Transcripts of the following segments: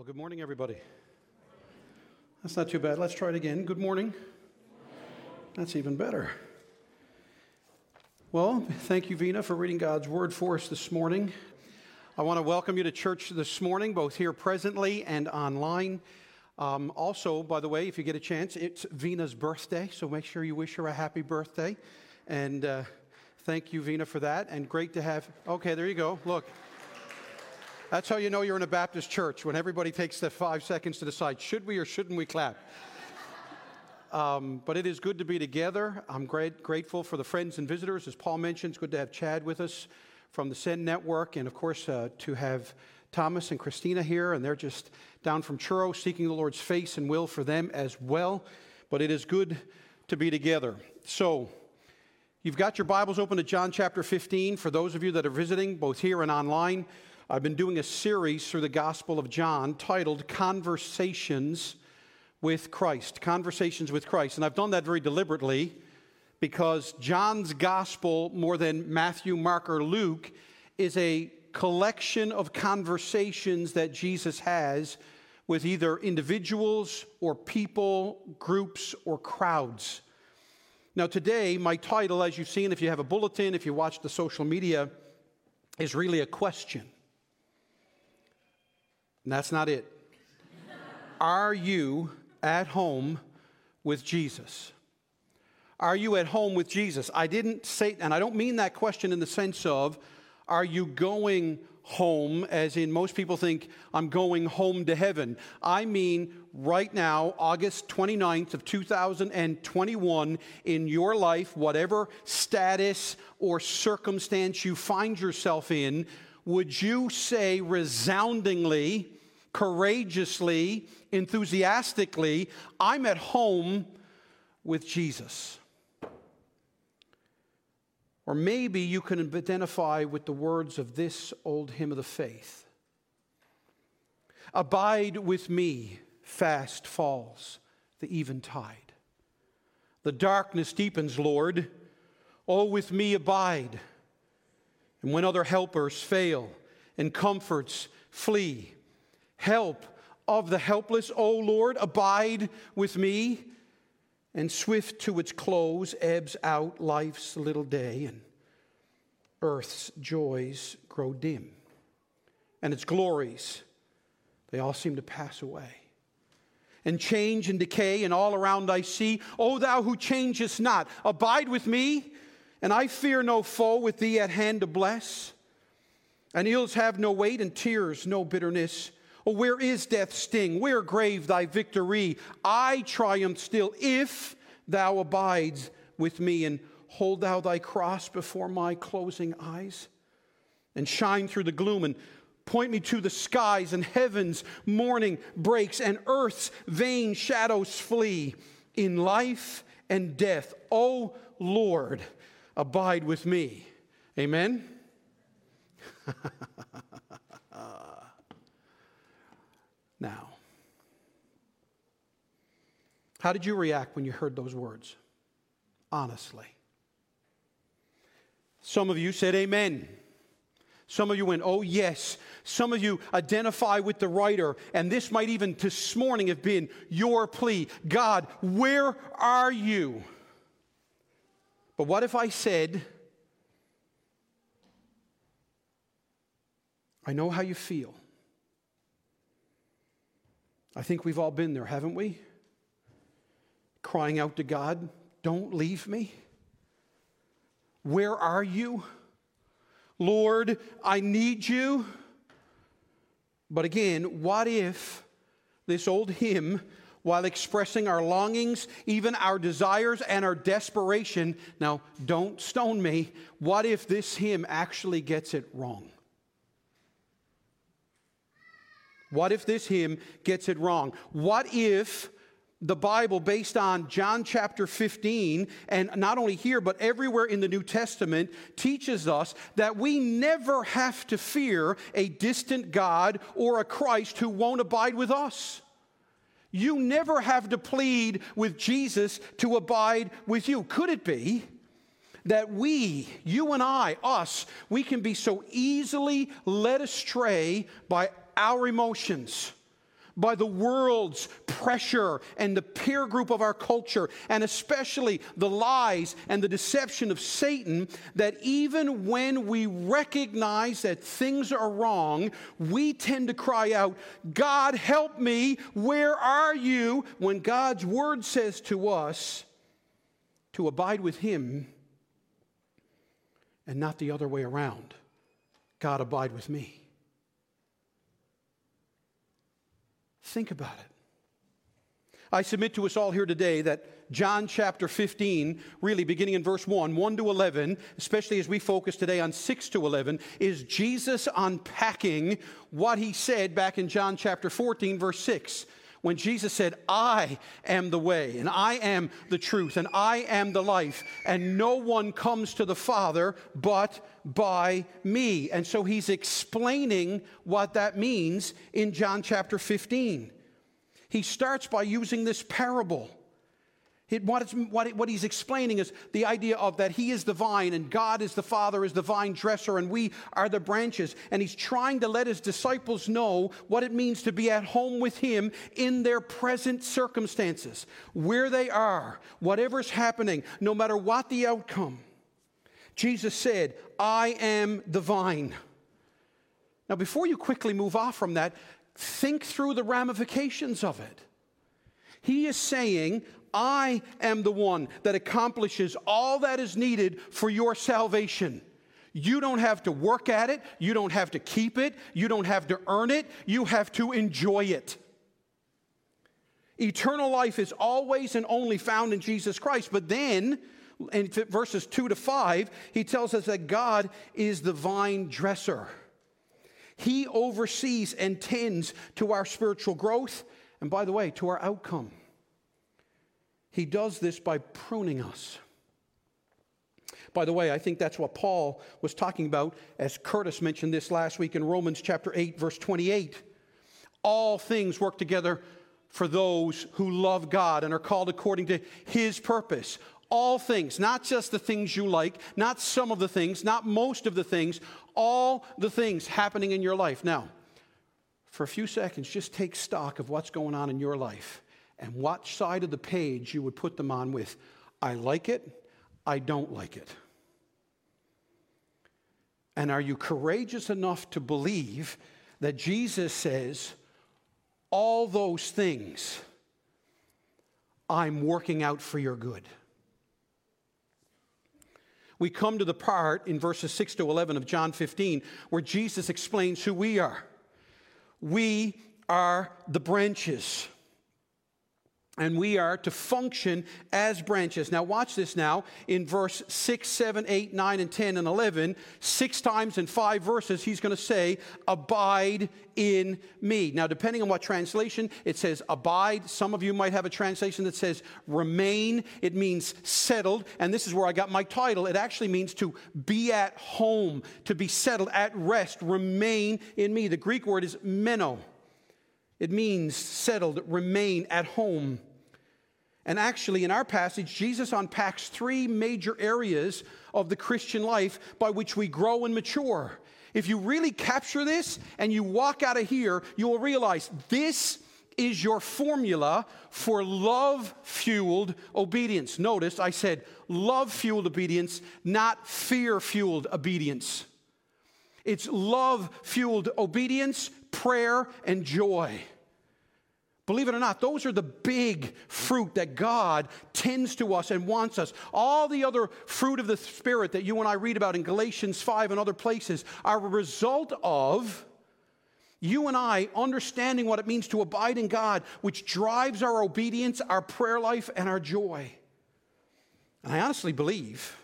Well, good morning, everybody. That's not too bad. Let's try it again. Good morning. That's even better. Well, thank you, Vina, for reading God's word for us this morning. I want to welcome you to church this morning, both here presently and online. Um, also, by the way, if you get a chance, it's Vina's birthday, so make sure you wish her a happy birthday. And uh, thank you, Vina, for that. And great to have. Okay, there you go. Look. That's how you know you're in a Baptist church when everybody takes the five seconds to decide should we or shouldn't we clap. Um, but it is good to be together. I'm great, grateful for the friends and visitors. As Paul mentioned, it's good to have Chad with us from the Send Network, and of course, uh, to have Thomas and Christina here, and they're just down from Truro seeking the Lord's face and will for them as well. But it is good to be together. So, you've got your Bibles open to John chapter 15 for those of you that are visiting, both here and online. I've been doing a series through the Gospel of John titled Conversations with Christ. Conversations with Christ. And I've done that very deliberately because John's Gospel, more than Matthew, Mark, or Luke, is a collection of conversations that Jesus has with either individuals or people, groups, or crowds. Now, today, my title, as you've seen, if you have a bulletin, if you watch the social media, is really a question. That's not it. Are you at home with Jesus? Are you at home with Jesus? I didn't say, and I don't mean that question in the sense of, are you going home, as in most people think, I'm going home to heaven. I mean, right now, August 29th of 2021, in your life, whatever status or circumstance you find yourself in, would you say resoundingly, courageously, enthusiastically, I'm at home with Jesus? Or maybe you can identify with the words of this old hymn of the faith Abide with me, fast falls the eventide. The darkness deepens, Lord. Oh, with me abide. And when other helpers fail and comforts flee, help of the helpless, O Lord, abide with me. And swift to its close ebbs out life's little day, and earth's joys grow dim. And its glories, they all seem to pass away. And change and decay, and all around I see, O thou who changest not, abide with me and I fear no foe with thee at hand to bless. And ills have no weight, and tears no bitterness. Oh, where is death's sting? Where, grave, thy victory? I triumph still if thou abides with me, and hold thou thy cross before my closing eyes, and shine through the gloom, and point me to the skies, and heaven's morning breaks, and earth's vain shadows flee. In life and death, O Lord, abide with me. Amen? now, how did you react when you heard those words? Honestly. Some of you said amen. Some of you went, oh, yes. Some of you identify with the writer, and this might even this morning have been your plea God, where are you? But what if I said, I know how you feel. I think we've all been there, haven't we? Crying out to God, don't leave me. Where are you? Lord, I need you. But again, what if this old hymn while expressing our longings, even our desires and our desperation. Now, don't stone me. What if this hymn actually gets it wrong? What if this hymn gets it wrong? What if the Bible, based on John chapter 15, and not only here, but everywhere in the New Testament, teaches us that we never have to fear a distant God or a Christ who won't abide with us? You never have to plead with Jesus to abide with you. Could it be that we, you and I, us, we can be so easily led astray by our emotions, by the world's pressure and the peer group of our culture, and especially the lies and the deception of Satan, that even when we recognize that things are wrong, we tend to cry out, God, help me, where are you? When God's word says to us to abide with Him and not the other way around. God, abide with me. Think about it. I submit to us all here today that John chapter 15, really beginning in verse 1, 1 to 11, especially as we focus today on 6 to 11, is Jesus unpacking what he said back in John chapter 14, verse 6 when Jesus said, I am the way, and I am the truth, and I am the life, and no one comes to the Father but by me. And so he's explaining what that means in John chapter 15. He starts by using this parable what, what, what he's explaining is the idea of that he is the vine and God is the Father, is the vine dresser, and we are the branches. And he's trying to let his disciples know what it means to be at home with him in their present circumstances, where they are, whatever's happening, no matter what the outcome. Jesus said, I am the vine. Now, before you quickly move off from that, think through the ramifications of it. He is saying, I am the one that accomplishes all that is needed for your salvation. You don't have to work at it. You don't have to keep it. You don't have to earn it. You have to enjoy it. Eternal life is always and only found in Jesus Christ. But then, in verses 2 to 5, he tells us that God is the vine dresser. He oversees and tends to our spiritual growth, and by the way, to our outcome. He does this by pruning us. By the way, I think that's what Paul was talking about as Curtis mentioned this last week in Romans chapter 8, verse 28. All things work together for those who love God and are called according to his purpose. All things, not just the things you like, not some of the things, not most of the things, all the things happening in your life. Now, for a few seconds, just take stock of what's going on in your life and what side of the page you would put them on with I like it, I don't like it. And are you courageous enough to believe that Jesus says, all those things I'm working out for your good? We come to the part in verses 6 to 11 of John 15 where Jesus explains who we are. We are the branches and we are to function as branches. Now, watch this now in verse 6, 7, 8, 9, and 10, and 11. Six times in five verses, he's going to say, Abide in me. Now, depending on what translation, it says abide. Some of you might have a translation that says remain. It means settled. And this is where I got my title. It actually means to be at home, to be settled, at rest, remain in me. The Greek word is meno. It means settled, remain at home. And actually, in our passage, Jesus unpacks three major areas of the Christian life by which we grow and mature. If you really capture this and you walk out of here, you will realize this is your formula for love fueled obedience. Notice I said love fueled obedience, not fear fueled obedience. It's love fueled obedience, prayer, and joy. Believe it or not, those are the big fruit that God tends to us and wants us. All the other fruit of the Spirit that you and I read about in Galatians 5 and other places are a result of you and I understanding what it means to abide in God, which drives our obedience, our prayer life, and our joy. And I honestly believe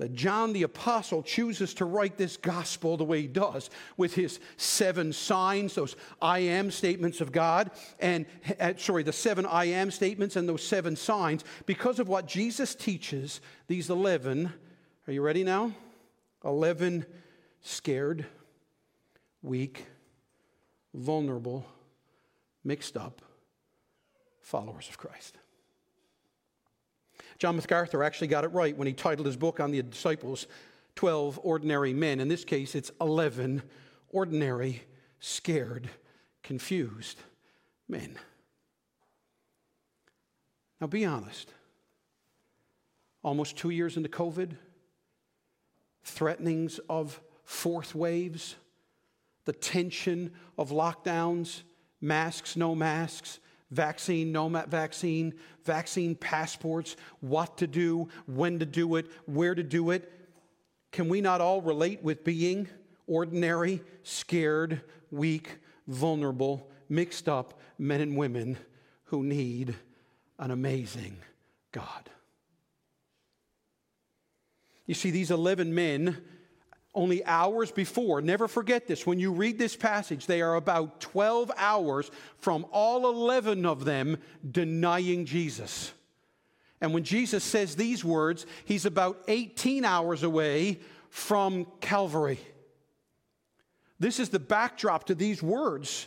that John the Apostle chooses to write this gospel the way he does, with his seven signs, those I am statements of God, and uh, sorry, the seven I am statements and those seven signs, because of what Jesus teaches, these 11, are you ready now? 11 scared, weak, vulnerable, mixed up followers of Christ. John MacArthur actually got it right when he titled his book on the disciples 12 Ordinary Men. In this case, it's 11 ordinary, scared, confused men. Now, be honest. Almost two years into COVID, threatenings of fourth waves, the tension of lockdowns, masks, no masks, vaccine, no vaccine, vaccine passports, what to do, when to do it, where to do it. Can we not all relate with being ordinary, scared, weak, vulnerable, mixed up men and women who need an amazing God? You see, these 11 men only hours before. Never forget this. When you read this passage, they are about 12 hours from all 11 of them denying Jesus. And when Jesus says these words, he's about 18 hours away from Calvary. This is the backdrop to these words.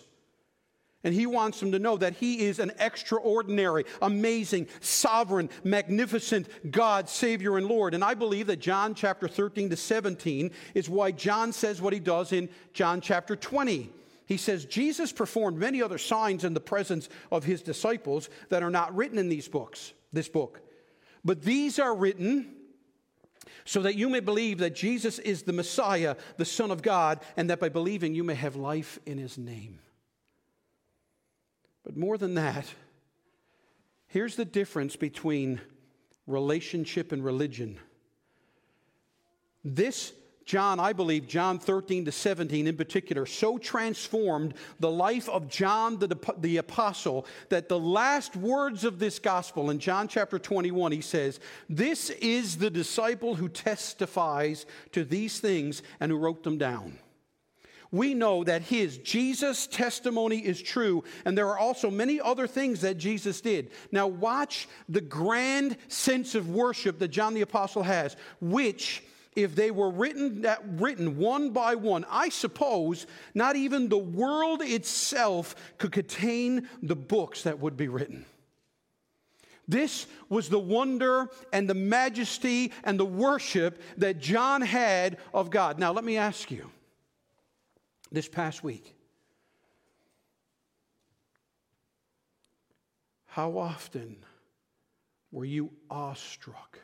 And he wants them to know that he is an extraordinary, amazing, sovereign, magnificent God, Savior, and Lord. And I believe that John chapter 13 to 17 is why John says what he does in John chapter 20. He says, Jesus performed many other signs in the presence of his disciples that are not written in these books, this book. But these are written so that you may believe that Jesus is the Messiah, the Son of God, and that by believing you may have life in his name. But more than that, here's the difference between relationship and religion. This John, I believe, John 13 to 17 in particular, so transformed the life of John the, the apostle that the last words of this gospel in John chapter 21, he says, This is the disciple who testifies to these things and who wrote them down we know that his, Jesus' testimony is true, and there are also many other things that Jesus did. Now, watch the grand sense of worship that John the Apostle has, which if they were written, written one by one, I suppose not even the world itself could contain the books that would be written. This was the wonder and the majesty and the worship that John had of God. Now, let me ask you this past week. How often were you awestruck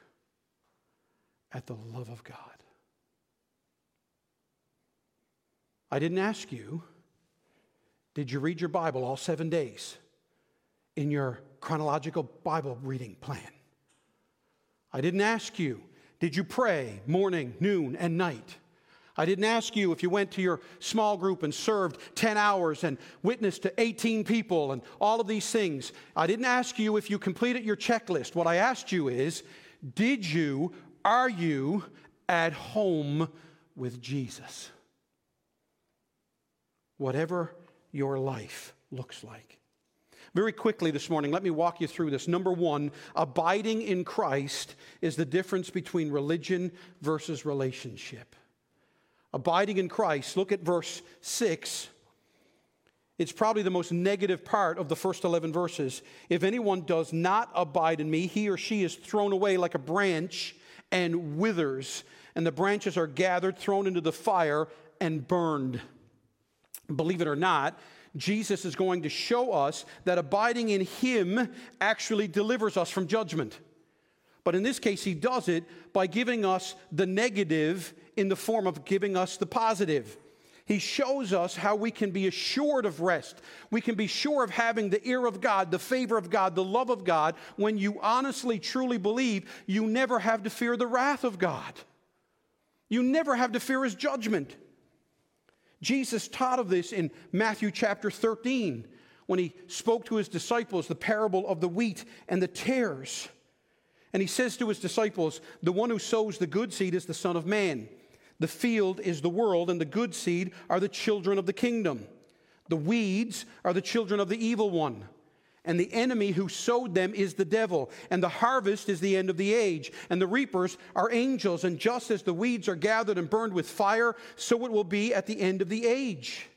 at the love of God? I didn't ask you, did you read your Bible all seven days in your chronological Bible reading plan? I didn't ask you, did you pray morning, noon, and night? I didn't ask you if you went to your small group and served 10 hours and witnessed to 18 people and all of these things. I didn't ask you if you completed your checklist. What I asked you is, did you, are you at home with Jesus? Whatever your life looks like. Very quickly this morning, let me walk you through this. Number one, abiding in Christ is the difference between religion versus relationship abiding in Christ, look at verse 6. It's probably the most negative part of the first 11 verses. If anyone does not abide in me, he or she is thrown away like a branch and withers, and the branches are gathered, thrown into the fire, and burned. Believe it or not, Jesus is going to show us that abiding in him actually delivers us from judgment. But in this case, he does it by giving us the negative in the form of giving us the positive. He shows us how we can be assured of rest. We can be sure of having the ear of God, the favor of God, the love of God. When you honestly, truly believe, you never have to fear the wrath of God. You never have to fear his judgment. Jesus taught of this in Matthew chapter 13 when he spoke to his disciples the parable of the wheat and the tares. And he says to his disciples, The one who sows the good seed is the Son of Man. The field is the world, and the good seed are the children of the kingdom. The weeds are the children of the evil one. And the enemy who sowed them is the devil. And the harvest is the end of the age. And the reapers are angels. And just as the weeds are gathered and burned with fire, so it will be at the end of the age.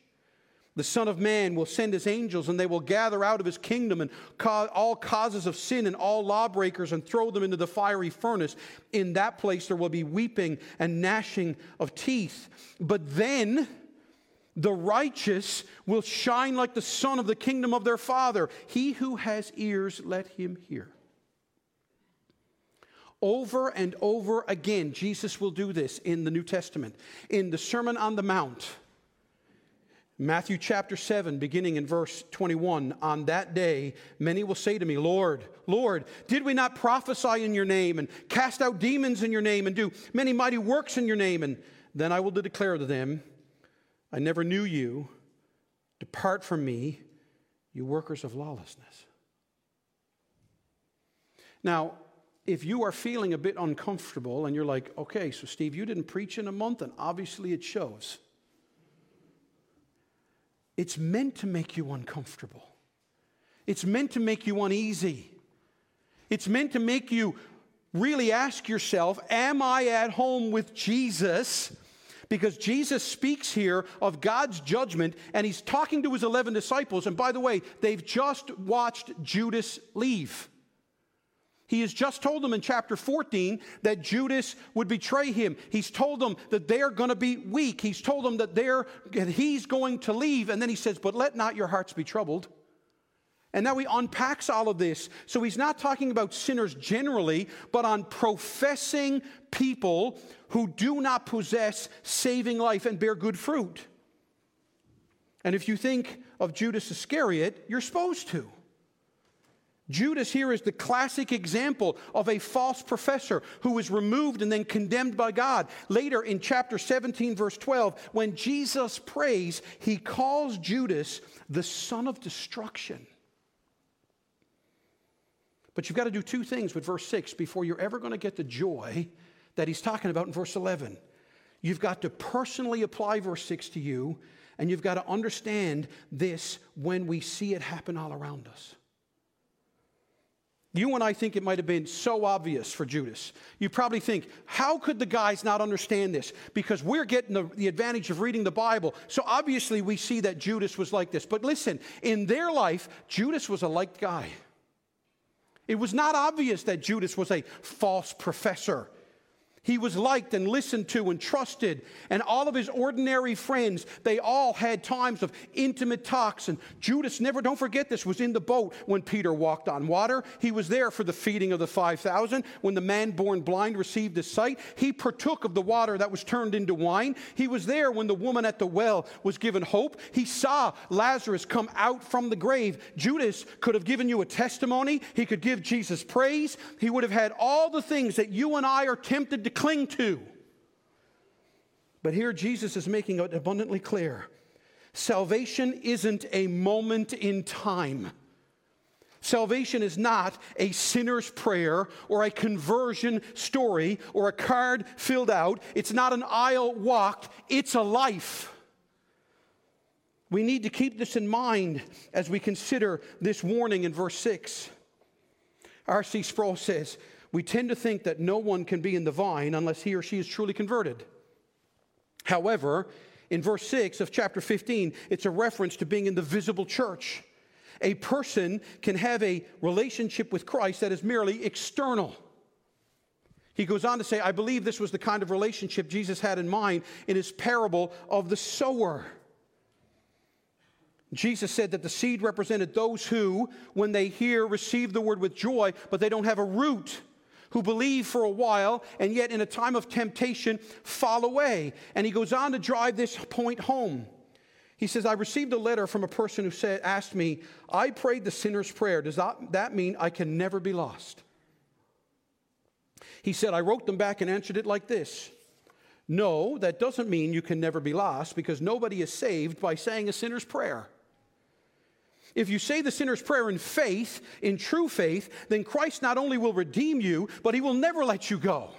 The Son of Man will send his angels, and they will gather out of his kingdom and all causes of sin and all lawbreakers and throw them into the fiery furnace. In that place there will be weeping and gnashing of teeth. But then The righteous will shine like the sun of the kingdom of their Father. He who has ears, let him hear. Over and over again, Jesus will do this in the New Testament. In the Sermon on the Mount, Matthew chapter 7, beginning in verse 21 On that day, many will say to me, Lord, Lord, did we not prophesy in your name and cast out demons in your name and do many mighty works in your name? And then I will declare to them, I never knew you. Depart from me, you workers of lawlessness. Now, if you are feeling a bit uncomfortable and you're like, okay, so Steve, you didn't preach in a month, and obviously it shows. It's meant to make you uncomfortable. It's meant to make you uneasy. It's meant to make you really ask yourself, Am I at home with Jesus? Because Jesus speaks here of God's judgment and he's talking to his 11 disciples. And by the way, they've just watched Judas leave. He has just told them in chapter 14 that Judas would betray him. He's told them that they're going to be weak. He's told them that, they're, that he's going to leave. And then he says, But let not your hearts be troubled. And now he unpacks all of this. So he's not talking about sinners generally, but on professing people who do not possess saving life and bear good fruit. And if you think of Judas Iscariot, you're supposed to. Judas here is the classic example of a false professor who was removed and then condemned by God. Later in chapter 17, verse 12, when Jesus prays, he calls Judas the son of destruction. But you've got to do two things with verse 6 before you're ever going to get the joy that he's talking about in verse 11. You've got to personally apply verse 6 to you, and you've got to understand this when we see it happen all around us. You and I think it might have been so obvious for Judas. You probably think, how could the guys not understand this? Because we're getting the, the, advantage of reading the Bible. So obviously we see that Judas was like this. But listen, in their life, Judas was a liked guy. It was not obvious that Judas was a false professor. He was liked and listened to and trusted. And all of his ordinary friends, they all had times of intimate talks. And Judas never, don't forget this, was in the boat when Peter walked on water. He was there for the feeding of the 5,000. When the man born blind received his sight, he partook of the water that was turned into wine. He was there when the woman at the well was given hope. He saw Lazarus come out from the grave. Judas could have given you a testimony. He could give Jesus praise. He would have had all the things that you and I are tempted to cling to. But here Jesus is making it abundantly clear salvation isn't a moment in time. Salvation is not a sinner's prayer or a conversion story or a card filled out. It's not an aisle walked, it's a life. We need to keep this in mind as we consider this warning in verse 6. R.C. Sproul says, we tend to think that no one can be in the vine unless he or she is truly converted. However, in verse 6 of chapter 15, it's a reference to being in the visible church. A person can have a relationship with Christ that is merely external. He goes on to say, I believe this was the kind of relationship Jesus had in mind in his parable of the sower. Jesus said that the seed represented those who, when they hear, receive the word with joy, but they don't have a root who believe for a while and yet in a time of temptation fall away. And he goes on to drive this point home. He says, I received a letter from a person who said, asked me, I prayed the sinner's prayer. Does that, that mean I can never be lost? He said, I wrote them back and answered it like this No, that doesn't mean you can never be lost because nobody is saved by saying a sinner's prayer. If you say the sinner's prayer in faith, in true faith, then Christ not only will redeem you, but he will never let you go.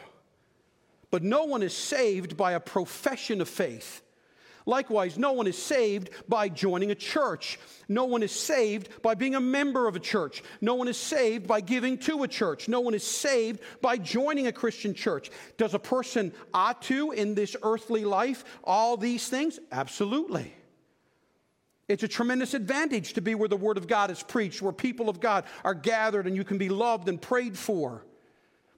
But no one is saved by a profession of faith. Likewise, no one is saved by joining a church. No one is saved by being a member of a church. No one is saved by giving to a church. No one is saved by joining a Christian church. Does a person ought to in this earthly life all these things? Absolutely. It's a tremendous advantage to be where the Word of God is preached, where people of God are gathered and you can be loved and prayed for.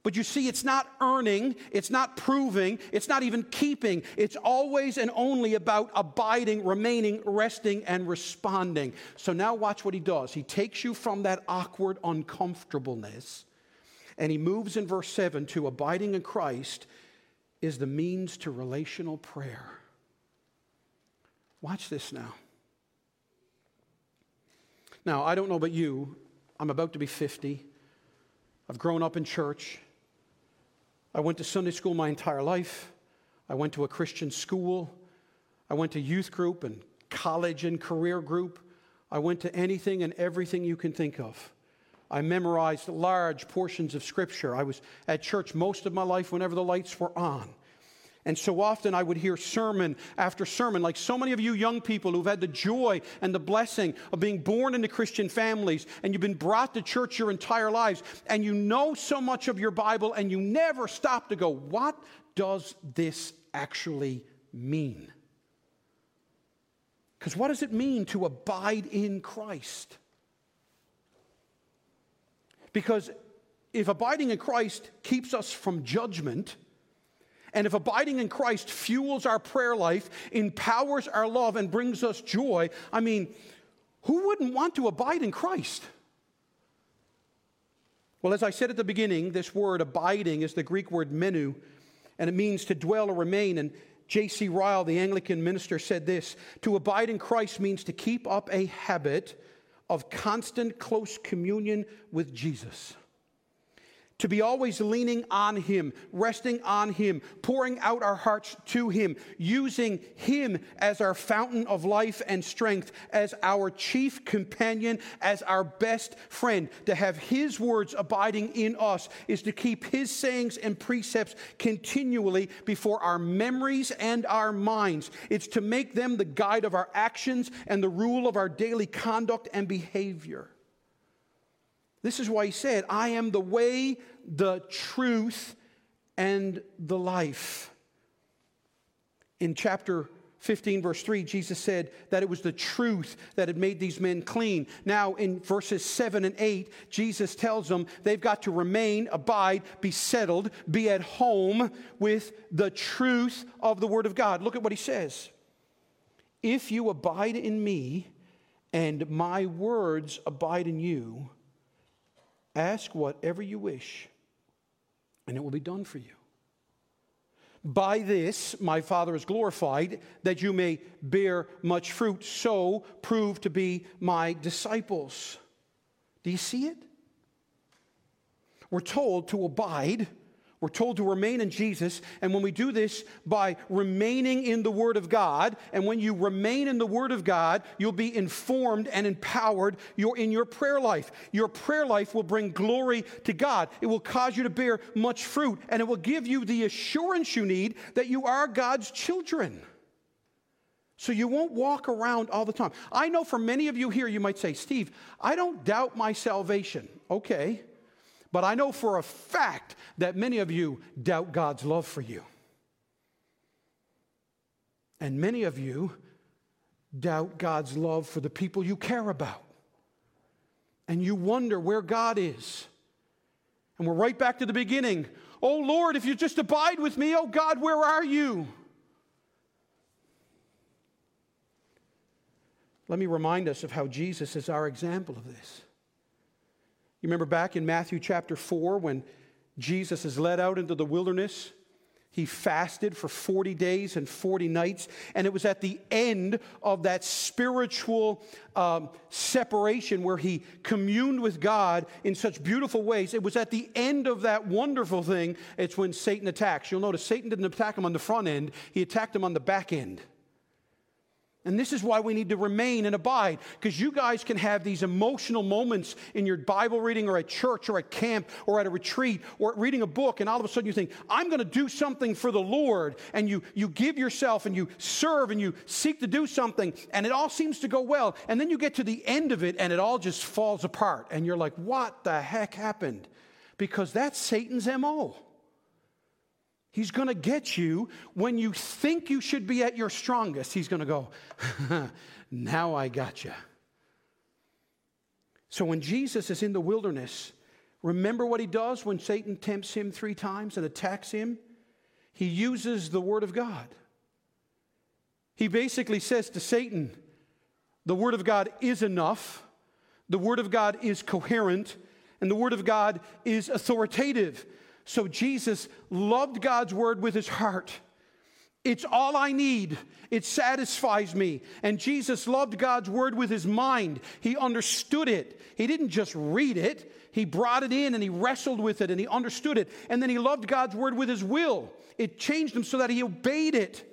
But you see, it's not earning, it's not proving, it's not even keeping. It's always and only about abiding, remaining, resting, and responding. So now watch what he does. He takes you from that awkward uncomfortableness and he moves in verse 7 to abiding in Christ is the means to relational prayer. Watch this now. Now, I don't know about you. I'm about to be 50. I've grown up in church. I went to Sunday school my entire life. I went to a Christian school. I went to youth group and college and career group. I went to anything and everything you can think of. I memorized large portions of Scripture. I was at church most of my life whenever the lights were on. And so often I would hear sermon after sermon, like so many of you young people who've had the joy and the blessing of being born into Christian families, and you've been brought to church your entire lives, and you know so much of your Bible, and you never stop to go, What does this actually mean? Because what does it mean to abide in Christ? Because if abiding in Christ keeps us from judgment, and if abiding in Christ fuels our prayer life, empowers our love, and brings us joy, I mean, who wouldn't want to abide in Christ? Well, as I said at the beginning, this word abiding is the Greek word meno, and it means to dwell or remain. And J.C. Ryle, the Anglican minister, said this To abide in Christ means to keep up a habit of constant close communion with Jesus to be always leaning on Him, resting on Him, pouring out our hearts to Him, using Him as our fountain of life and strength, as our chief companion, as our best friend. To have His words abiding in us is to keep His sayings and precepts continually before our memories and our minds. It's to make them the guide of our actions and the rule of our daily conduct and behavior. This is why he said, I am the way, the truth, and the life. In chapter 15, verse 3, Jesus said that it was the truth that had made these men clean. Now, in verses 7 and 8, Jesus tells them they've got to remain, abide, be settled, be at home with the truth of the Word of God. Look at what he says. If you abide in me and my words abide in you, Ask whatever you wish, and it will be done for you. By this, my Father is glorified, that you may bear much fruit, so prove to be my disciples. Do you see it? We're told to abide we're told to remain in Jesus, and when we do this by remaining in the Word of God, and when you remain in the Word of God, you'll be informed and empowered You're in your prayer life. Your prayer life will bring glory to God. It will cause you to bear much fruit, and it will give you the assurance you need that you are God's children. So you won't walk around all the time. I know for many of you here, you might say, Steve, I don't doubt my salvation. Okay. But I know for a fact that many of you doubt God's love for you. And many of you doubt God's love for the people you care about. And you wonder where God is. And we're right back to the beginning. Oh Lord, if you just abide with me, oh God, where are you? Let me remind us of how Jesus is our example of this. You remember back in Matthew chapter 4 when Jesus is led out into the wilderness? He fasted for 40 days and 40 nights. And it was at the end of that spiritual um, separation where he communed with God in such beautiful ways. It was at the end of that wonderful thing, it's when Satan attacks. You'll notice Satan didn't attack him on the front end, he attacked him on the back end. And this is why we need to remain and abide, because you guys can have these emotional moments in your Bible reading or at church or at camp or at a retreat or reading a book, and all of a sudden you think, I'm going to do something for the Lord. And you, you give yourself and you serve and you seek to do something, and it all seems to go well. And then you get to the end of it and it all just falls apart. And you're like, what the heck happened? Because that's Satan's MO. He's going to get you when you think you should be at your strongest. He's going to go, now I got you. So when Jesus is in the wilderness, Remember what he does when Satan tempts him three times and attacks him? He uses the Word of God. He basically says to Satan, The Word of God is enough, the Word of God is coherent, and the Word of God is authoritative. So Jesus loved God's Word with his heart. It's all I need. It satisfies me. And Jesus loved God's word with his mind. He understood it. He didn't just read it, he brought it in and he wrestled with it and he understood it. And then he loved God's word with his will. It changed him so that he obeyed it.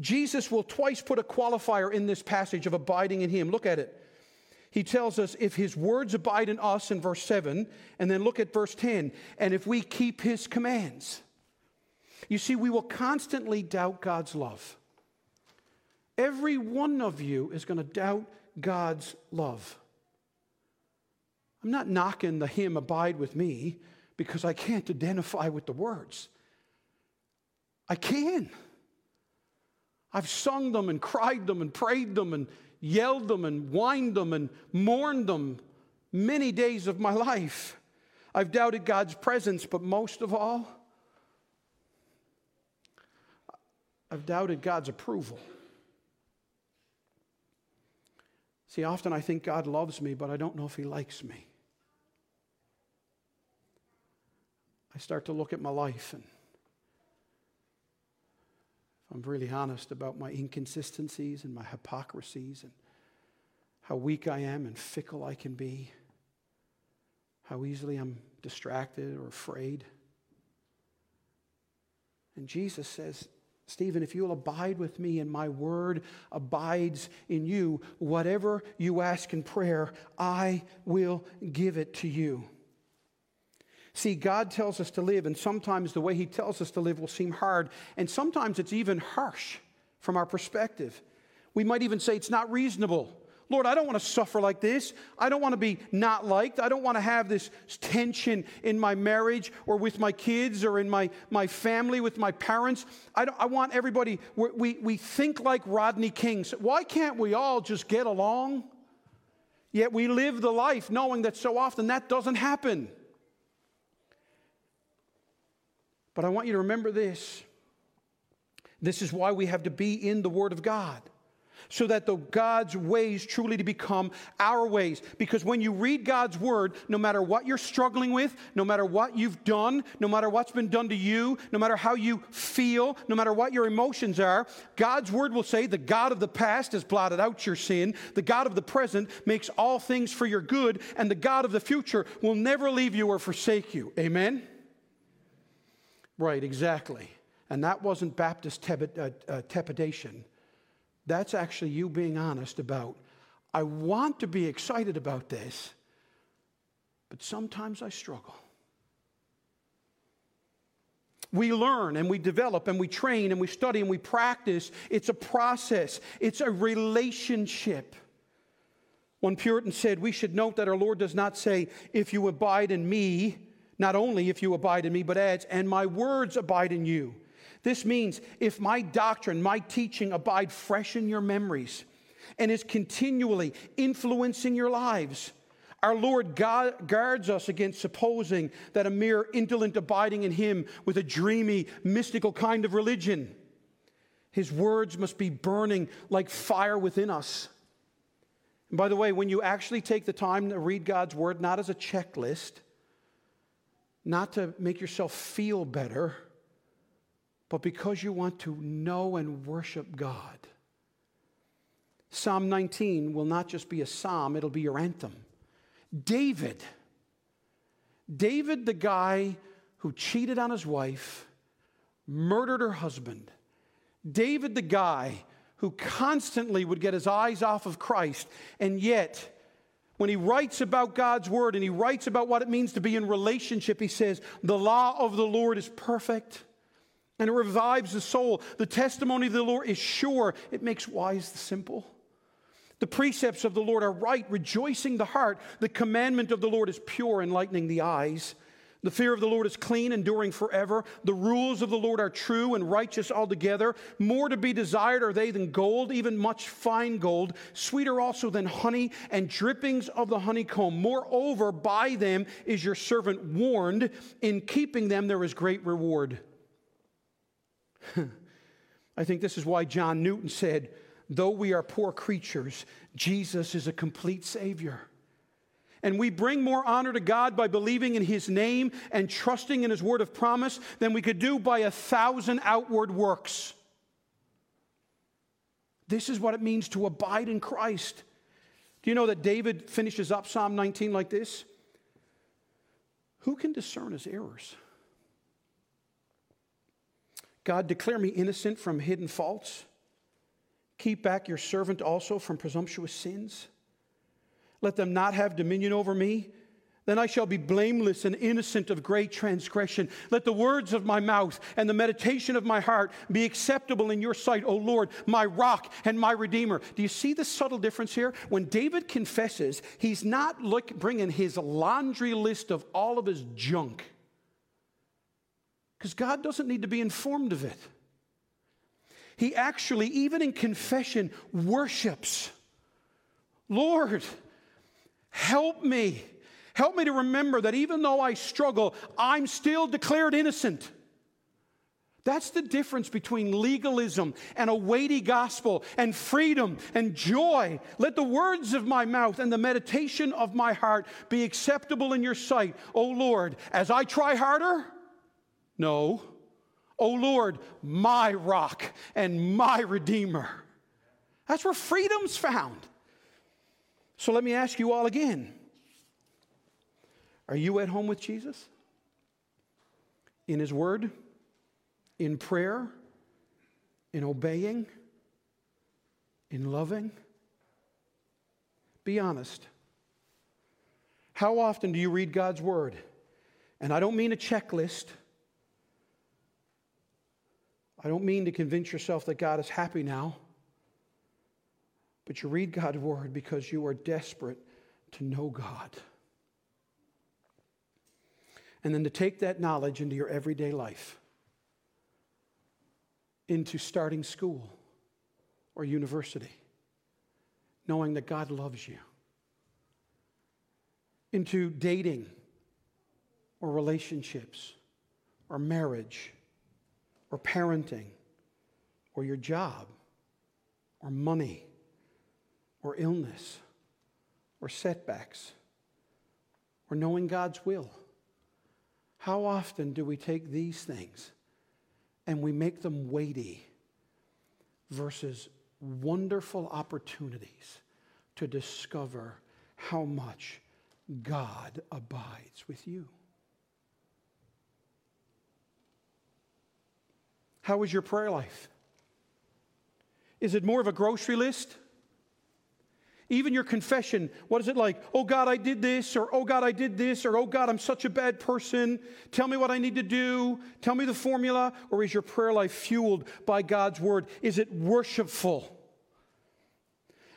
Jesus will twice put a qualifier in this passage of abiding in him. Look at it. He tells us if his words abide in us in verse 7, and then look at verse 10, and if we keep his commands. You see, we will constantly doubt God's love. Every one of you is going to doubt God's love. I'm not knocking the hymn Abide with Me because I can't identify with the words. I can. I've sung them and cried them and prayed them and yelled them and whined them and mourned them many days of my life. I've doubted God's presence, but most of all, I've doubted God's approval. See, often I think God loves me, but I don't know if He likes me. I start to look at my life, and I'm really honest about my inconsistencies and my hypocrisies and how weak I am and fickle I can be, how easily I'm distracted or afraid. And Jesus says, Stephen, if you'll abide with me and my word abides in you, whatever you ask in prayer, I will give it to you. See, God tells us to live, and sometimes the way He tells us to live will seem hard, and sometimes it's even harsh from our perspective. We might even say it's not reasonable. Lord, I don't want to suffer like this. I don't want to be not liked. I don't want to have this tension in my marriage or with my kids or in my, my family with my parents. I, I want everybody, we, we think like Rodney King. Why can't we all just get along? Yet we live the life knowing that so often that doesn't happen. But I want you to remember this. This is why we have to be in the Word of God so that the God's ways truly to become our ways. Because when you read God's word, no matter what you're struggling with, no matter what you've done, no matter what's been done to you, no matter how you feel, no matter what your emotions are, God's word will say, The God of the past has blotted out your sin, the God of the present makes all things for your good, and the God of the future will never leave you or forsake you. Amen? Right, exactly. And that wasn't Baptist uh, uh, tepidation. That's actually you being honest about, I want to be excited about this, but sometimes I struggle. We learn and we develop and we train and we study and we practice. It's a process, it's a relationship. One Puritan said, We should note that our Lord does not say, If you abide in me, not only if you abide in me, but adds, And my words abide in you. This means if my doctrine, my teaching abide fresh in your memories and is continually influencing your lives, our Lord God guards us against supposing that a mere indolent abiding in Him with a dreamy, mystical kind of religion. His words must be burning like fire within us. And by the way, when you actually take the time to read God's word, not as a checklist, not to make yourself feel better, but because you want to know and worship God. Psalm 19 will not just be a psalm, it'll be your anthem. David, David, the guy who cheated on his wife, murdered her husband, David, the guy who constantly would get his eyes off of Christ, and yet, when he writes about God's word and he writes about what it means to be in relationship, he says, The law of the Lord is perfect and it revives the soul. The testimony of the Lord is sure, it makes wise the simple. The precepts of the Lord are right, rejoicing the heart. The commandment of the Lord is pure, enlightening the eyes. The fear of the Lord is clean, enduring forever. The rules of the Lord are true and righteous altogether. More to be desired are they than gold, even much fine gold, sweeter also than honey and drippings of the honeycomb. Moreover, by them is your servant warned. In keeping them, there is great reward. I think this is why John Newton said, Though we are poor creatures, Jesus is a complete Savior and we bring more honor to God by believing in His name and trusting in His word of promise than we could do by a thousand outward works. This is what it means to abide in Christ. Do you know that David finishes up Psalm 19 like this? Who can discern his errors? God, declare me innocent from hidden faults. Keep back your servant also from presumptuous sins. Let them not have dominion over me. Then I shall be blameless and innocent of great transgression. Let the words of my mouth and the meditation of my heart be acceptable in your sight, O Lord, my rock and my redeemer. Do you see the subtle difference here? When David confesses, he's not look, bringing his laundry list of all of his junk, because God doesn't need to be informed of it. He actually, even in confession, worships. Lord, Help me. Help me to remember that even though I struggle, I'm still declared innocent. That's the difference between legalism and a weighty gospel and freedom and joy. Let the words of my mouth and the meditation of my heart be acceptable in your sight, O Lord, as I try harder? No. O Lord, my rock and my redeemer. That's where freedom's found. So let me ask you all again Are you at home with Jesus? In His Word? In prayer? In obeying? In loving? Be honest. How often do you read God's Word? And I don't mean a checklist. I don't mean to convince yourself that God is happy now. But you read God's word because you are desperate to know God. And then to take that knowledge into your everyday life, into starting school or university, knowing that God loves you, into dating or relationships or marriage or parenting or your job or money or illness or setbacks or knowing God's will. How often do we take these things and we make them weighty versus wonderful opportunities to discover how much God abides with you? How is your prayer life? Is it more of a grocery list? Even your confession, what is it like? Oh God, I did this, or oh God, I did this, or oh God, I'm such a bad person. Tell me what I need to do. Tell me the formula. Or is your prayer life fueled by God's word? Is it worshipful?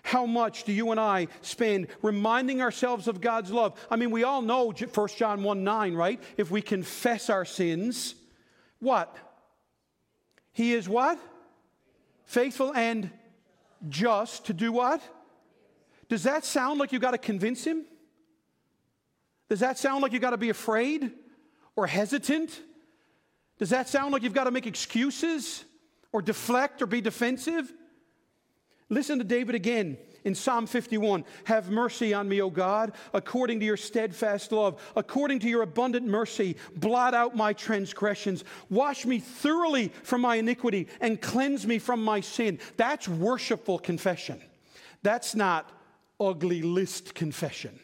How much do you and I spend reminding ourselves of God's love? I mean, we all know 1 John 1 9, right? If we confess our sins, what? He is what? Faithful and just to do what? Does that sound like you got to convince him? Does that sound like you got to be afraid or hesitant? Does that sound like you've got to make excuses or deflect or be defensive? Listen to David again in Psalm 51 Have mercy on me, O God, according to your steadfast love, according to your abundant mercy, blot out my transgressions. Wash me thoroughly from my iniquity and cleanse me from my sin. That's worshipful confession. That's not ugly list confession.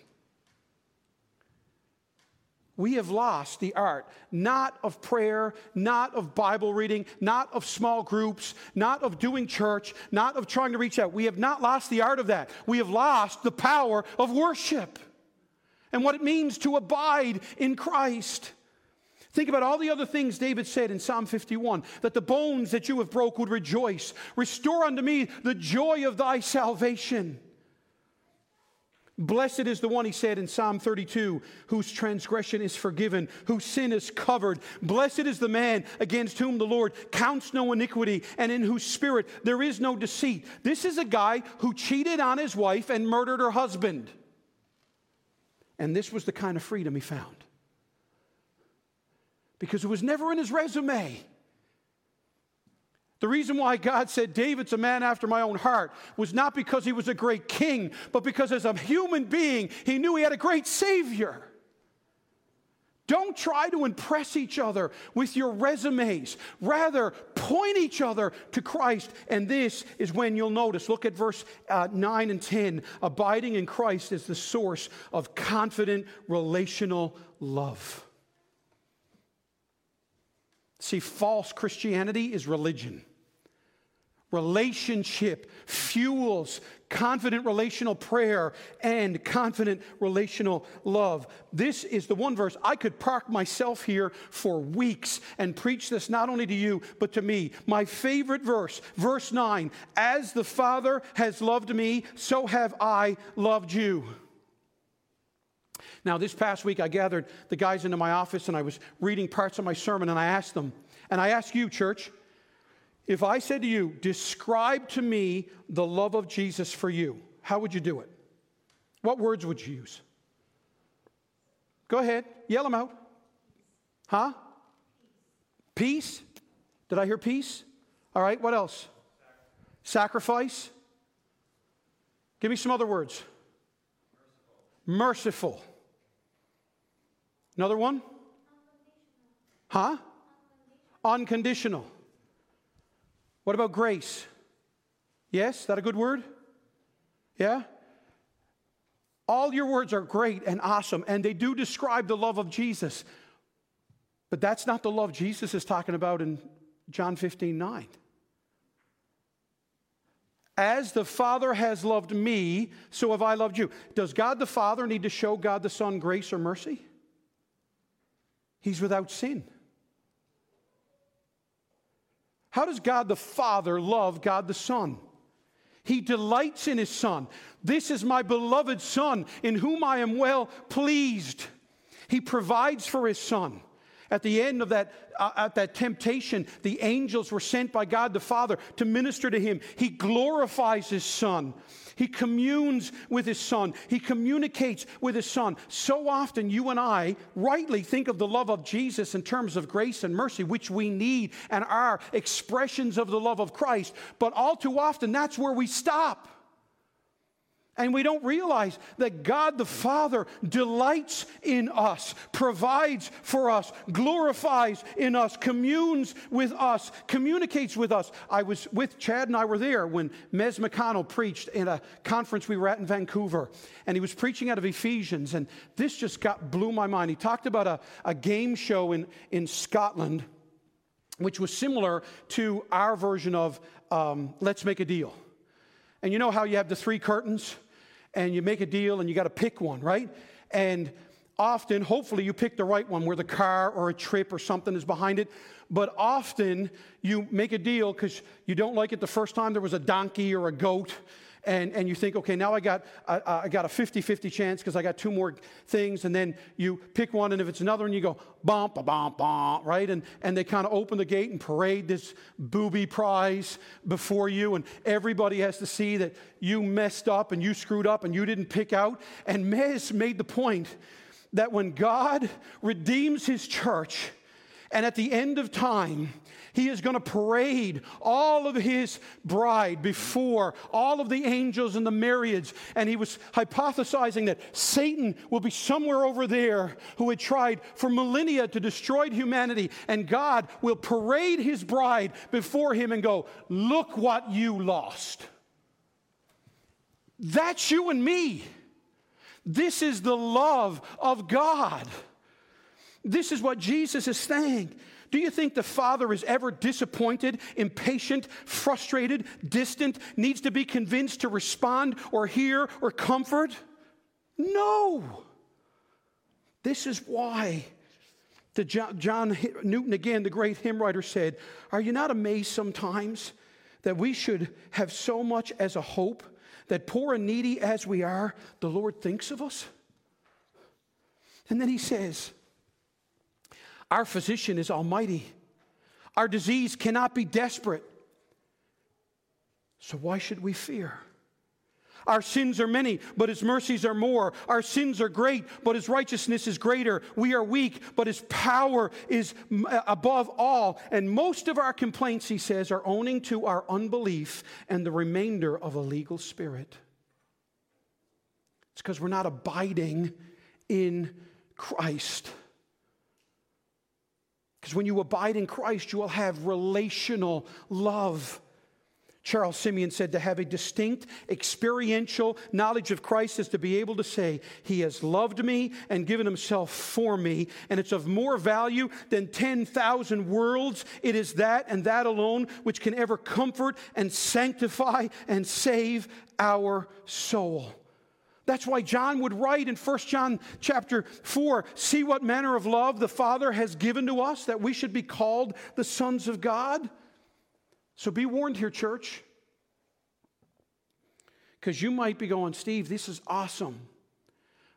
We have lost the art, not of prayer, not of Bible reading, not of small groups, not of doing church, not of trying to reach out. We have not lost the art of that. We have lost the power of worship and what it means to abide in Christ. Think about all the other things David said in Psalm 51 that the bones that you have broke would rejoice. Restore unto me the joy of thy salvation. Blessed is the one, he said in Psalm 32, whose transgression is forgiven, whose sin is covered. Blessed is the man against whom the Lord counts no iniquity, and in whose spirit there is no deceit. This is a guy who cheated on his wife and murdered her husband. And this was the kind of freedom he found. Because it was never in his resume. The reason why God said David's a man after my own heart was not because he was a great king, but because as a human being, he knew he had a great Savior. Don't try to impress each other with your resumes. Rather, point each other to Christ. And this is when you'll notice. Look at verse uh, 9 and 10. Abiding in Christ is the source of confident relational love. See, false Christianity is religion. Relationship fuels confident relational prayer and confident relational love. This is the one verse I could park myself here for weeks and preach this not only to you, but to me. My favorite verse, verse 9 As the Father has loved me, so have I loved you. Now, this past week, I gathered the guys into my office and I was reading parts of my sermon and I asked them, and I ask you, church, if I said to you, describe to me the love of Jesus for you, how would you do it? What words would you use? Go ahead, yell them out. Huh? Peace? Did I hear peace? All right, what else? Sacrifice. Give me some other words. Merciful. Another one? Huh? Unconditional. What about grace? Yes, that a good word? Yeah? All your words are great and awesome, and they do describe the love of Jesus. But that's not the love Jesus is talking about in John 15 9. As the Father has loved me, so have I loved you. Does God the Father need to show God the Son grace or mercy? He's without sin. How does God the Father love God the Son? He delights in his Son. This is my beloved Son in whom I am well pleased. He provides for his Son. At the end of that, uh, at that temptation, the angels were sent by God the Father to minister to him. He glorifies his Son. He communes with his son. He communicates with his son. So often, you and I rightly think of the love of Jesus in terms of grace and mercy, which we need and are expressions of the love of Christ. But all too often, that's where we stop. And we don't realize that God the Father delights in us, provides for us, glorifies in us, communes with us, communicates with us. I was with Chad and I were there when Mez McConnell preached in a conference we were at in Vancouver. And he was preaching out of Ephesians. And this just got blew my mind. He talked about a, a game show in, in Scotland, which was similar to our version of um, Let's Make a Deal. And you know how you have the three curtains and you make a deal and you got to pick one, right? And often, hopefully, you pick the right one where the car or a trip or something is behind it. But often, you make a deal because you don't like it the first time there was a donkey or a goat and, and you think, okay, now I got, I, I got a 50 50 chance because I got two more things. And then you pick one, and if it's another one, you go, bump, bump, bump, right? And, and they kind of open the gate and parade this booby prize before you, and everybody has to see that you messed up and you screwed up and you didn't pick out. And Mez made the point that when God redeems his church, and at the end of time, he is going to parade all of his bride before all of the angels and the myriads. And he was hypothesizing that Satan will be somewhere over there who had tried for millennia to destroy humanity. And God will parade his bride before him and go, Look what you lost. That's you and me. This is the love of God. This is what Jesus is saying. Do you think the Father is ever disappointed, impatient, frustrated, distant, needs to be convinced to respond or hear or comfort? No. This is why the John, John Newton, again, the great hymn writer, said, Are you not amazed sometimes that we should have so much as a hope that poor and needy as we are, the Lord thinks of us? And then he says, Our physician is almighty. Our disease cannot be desperate. So why should we fear? Our sins are many, but his mercies are more. Our sins are great, but his righteousness is greater. We are weak, but his power is uh, above all. And most of our complaints, he says, are owing to our unbelief and the remainder of a legal spirit. It's because we're not abiding in Christ. Because when you abide in Christ, you will have relational love. Charles Simeon said to have a distinct experiential knowledge of Christ is to be able to say, He has loved me and given Himself for me, and it's of more value than 10,000 worlds. It is that and that alone which can ever comfort and sanctify and save our soul. That's why John would write in 1 John chapter 4 see what manner of love the Father has given to us that we should be called the sons of God. So be warned here, church. Because you might be going, Steve, this is awesome.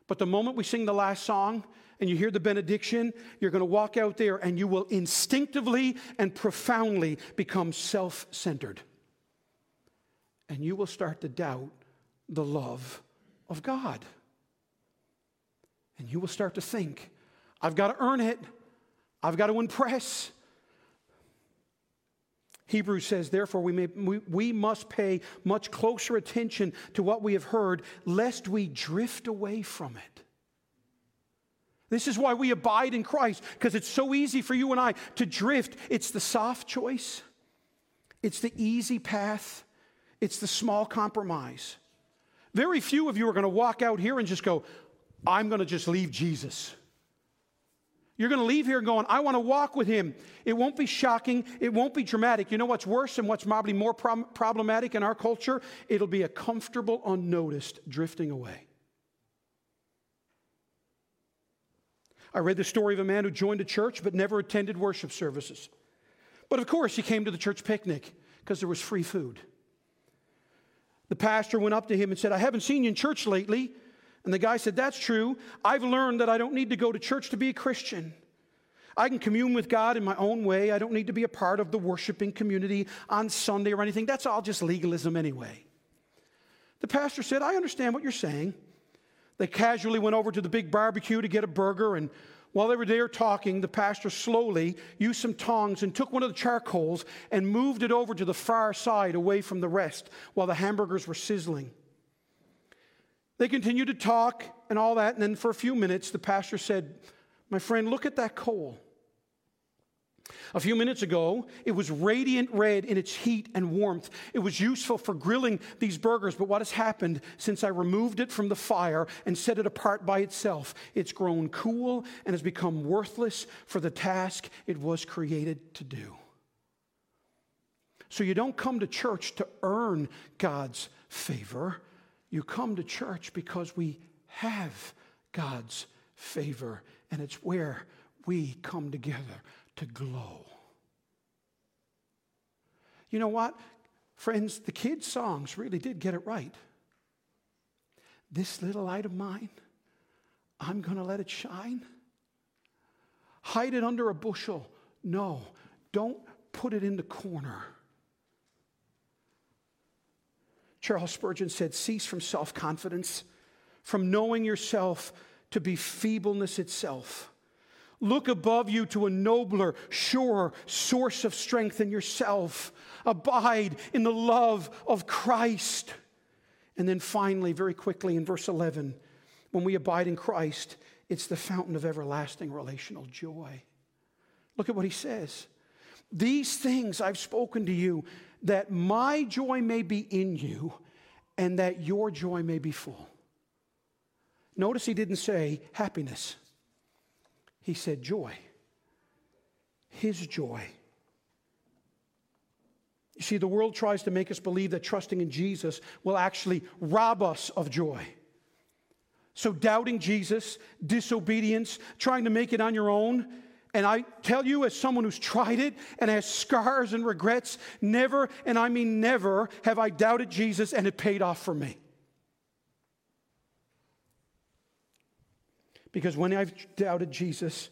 But the moment we sing the last song and you hear the benediction, you're going to walk out there and you will instinctively and profoundly become self centered. And you will start to doubt the love of God. And you will start to think, I've got to earn it, I've got to impress, Hebrews says, therefore, we, may, we, we must pay much closer attention to what we have heard, lest we drift away from it. This is why we abide in Christ, because it's so easy for you and I to drift. It's the soft choice, it's the easy path, it's the small compromise. Very few of you are going to walk out here and just go, I'm going to just leave Jesus. You're going to leave here going, I want to walk with him. It won't be shocking. It won't be dramatic. You know what's worse and what's probably more problem- problematic in our culture? It'll be a comfortable, unnoticed drifting away. I read the story of a man who joined a church but never attended worship services. But of course, he came to the church picnic because there was free food. The pastor went up to him and said, I haven't seen you in church lately. And the guy said, That's true. I've learned that I don't need to go to church to be a Christian. I can commune with God in my own way. I don't need to be a part of the worshiping community on Sunday or anything. That's all just legalism anyway. The pastor said, I understand what you're saying. They casually went over to the big barbecue to get a burger, and while they were there talking, the pastor slowly used some tongs and took one of the charcoals and moved it over to the far side away from the rest while the hamburgers were sizzling. They continued to talk and all that. And then for a few minutes, the pastor said, My friend, look at that coal. A few minutes ago, it was radiant red in its heat and warmth. It was useful for grilling these burgers, but what has happened since I removed it from the fire and set it apart by itself? It's grown cool and has become worthless for the task it was created to do. So you don't come to church to earn God's favor. You come to church because we have God's favor, and it's where we come together to glow. You know what? Friends, the kids' songs really did get it right. This little light of mine, I'm going to let it shine. Hide it under a bushel. No, don't put it in the corner. Charles Spurgeon said, Cease from self confidence, from knowing yourself to be feebleness itself. Look above you to a nobler, surer source of strength in yourself. Abide in the love of Christ. And then finally, very quickly in verse 11, when we abide in Christ, it's the fountain of everlasting relational joy. Look at what he says. These things I've spoken to you that my joy may be in you and that your joy may be full. Notice he didn't say happiness, he said joy. His joy. You see, the world tries to make us believe that trusting in Jesus will actually rob us of joy. So, doubting Jesus, disobedience, trying to make it on your own, And I tell you, as someone who's tried it and has scars and regrets, never, and I mean never, have I doubted Jesus and it paid off for me. Because when I've doubted Jesus,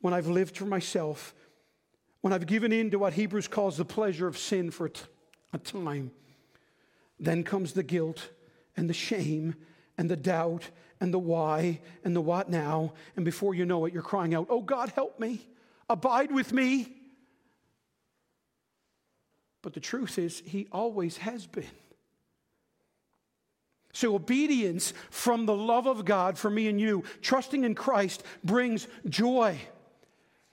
when I've lived for myself, when I've given in to what Hebrews calls the pleasure of sin for a time, then comes the guilt and the shame and the doubt and the why and the what now. And before you know it, you're crying out, Oh God, help me, abide with me. But the truth is, He always has been. So, obedience from the love of God for me and you, trusting in Christ, brings joy.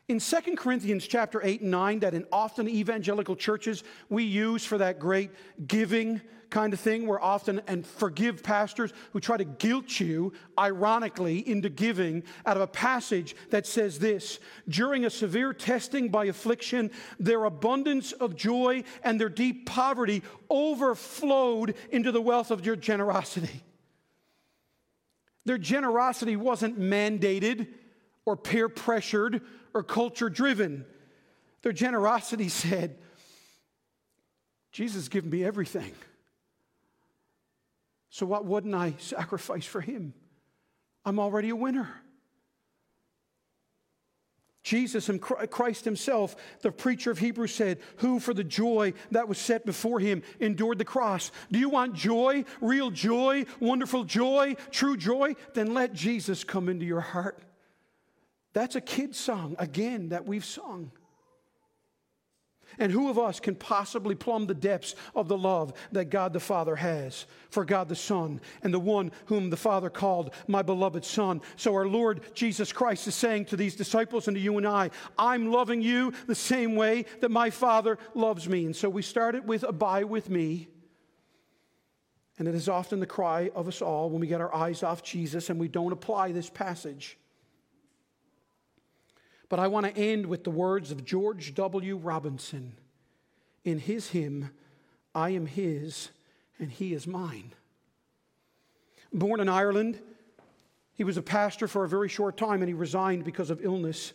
In 2 Corinthians chapter 8 and 9, that in often evangelical churches we use for that great giving kind of thing, where often, and forgive pastors who try to guilt you, ironically, into giving out of a passage that says this During a severe testing by affliction, their abundance of joy and their deep poverty overflowed into the wealth of your generosity. Their generosity wasn't mandated or peer pressured or culture driven. Their generosity said, Jesus has given me everything. So what wouldn't I sacrifice for him? I'm already a winner. Jesus and Christ himself, the preacher of Hebrews said, who for the joy that was set before him endured the cross. Do you want joy, real joy, wonderful joy, true joy? Then let Jesus come into your heart. That's a kid song, again, that we've sung. And who of us can possibly plumb the depths of the love that God the Father has for God the Son and the one whom the Father called my beloved Son? So, our Lord Jesus Christ is saying to these disciples and to you and I, I'm loving you the same way that my Father loves me. And so, we started with Abide with me. And it is often the cry of us all when we get our eyes off Jesus and we don't apply this passage. But I want to end with the words of George W. Robinson in his hymn, I am his and he is mine. Born in Ireland, he was a pastor for a very short time and he resigned because of illness.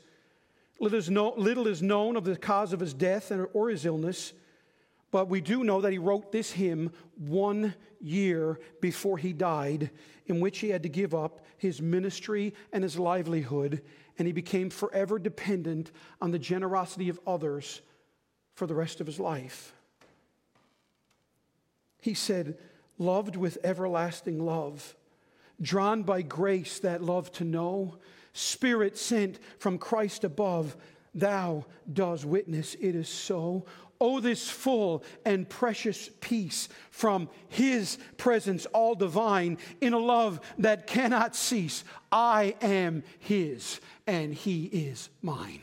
Little is, known of the cause of his death or his illness, but we do know that he wrote this hymn one year before he died, in which he had to give up his ministry and his livelihood and he became forever dependent on the generosity of others for the rest of his life. He said, Loved with everlasting love, drawn by grace that love to know, Spirit sent from Christ above, thou does witness it is so. Oh, this full and precious peace from His presence, all divine, in a love that cannot cease. I am His, and he is mine.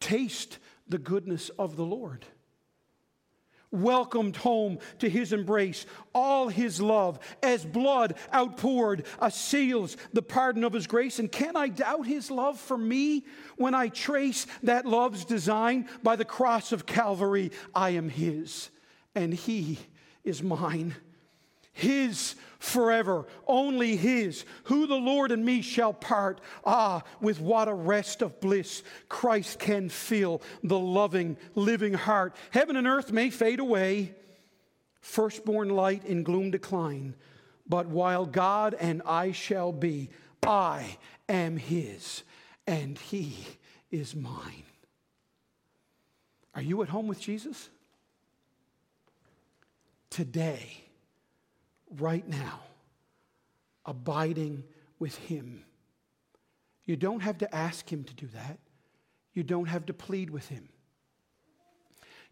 Taste the goodness of the Lord. Welcomed home to his embrace, all his love, as blood outpoured, seals the pardon of his grace. And can I doubt his love for me when I trace that love's design by the cross of Calvary? I am his, and he is mine. His forever, only His. Who the Lord and me shall part? Ah, with what a rest of bliss Christ can fill the loving, living heart. Heaven and earth may fade away, firstborn light in gloom decline, but while God and I shall be, I am His, and He is mine. Are you at home with Jesus? Today right now, abiding with Him. You don't have to ask Him to do that, you don't have to plead with Him.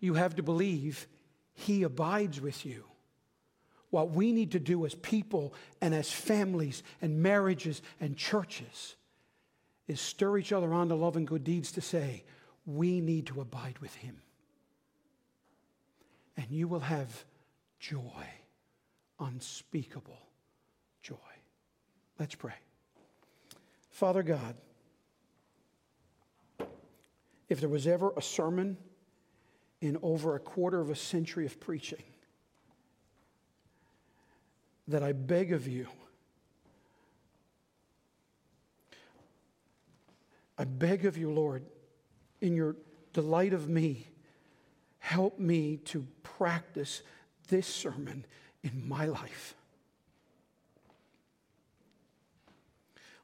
You have to believe He abides with you. What we need to do as people and as families and marriages and churches is stir each other on to love and good deeds to say, we need to abide with Him. And you will have joy unspeakable joy. Let's pray. Father God, if there was ever a sermon in over a quarter of a century of preaching that I beg of you I beg of you, Lord, in your delight of me, help me to practice this sermon in my life.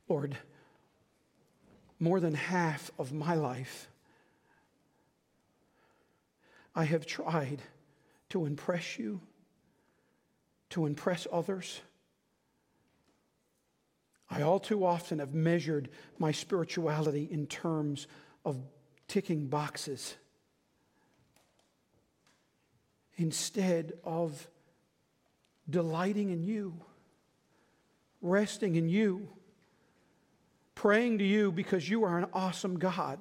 Lord, more than half of my life, I have tried to impress you, to impress others. I all too often have measured my spirituality in terms of ticking boxes instead of delighting in you, resting in you, praying to you because you are an awesome God,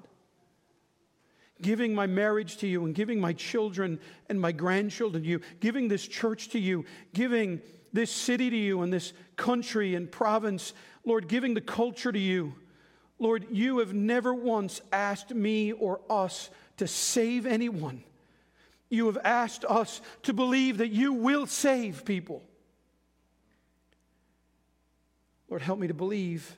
giving my marriage to you and giving my children and my grandchildren to you, giving this church to you, giving this city to you and this country and province, Lord, giving the culture to you. Lord, you have never once asked me or us to save anyone. You have asked us to believe that you will save people. Lord, help me to believe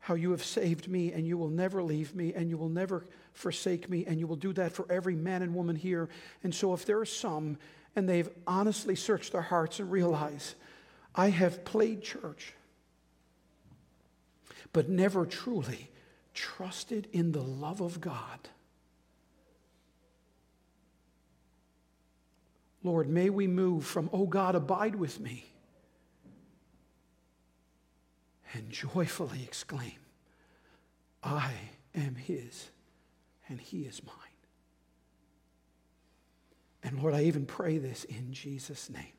how you have saved me and you will never leave me and you will never forsake me and you will do that for every man and woman here. And so, if there are some and they've honestly searched their hearts and realize, I have played church, but never truly trusted in the love of God. Lord, may we move from, oh God, abide with me, and joyfully exclaim, I am His and He is mine. And Lord, I even pray this in Jesus' name.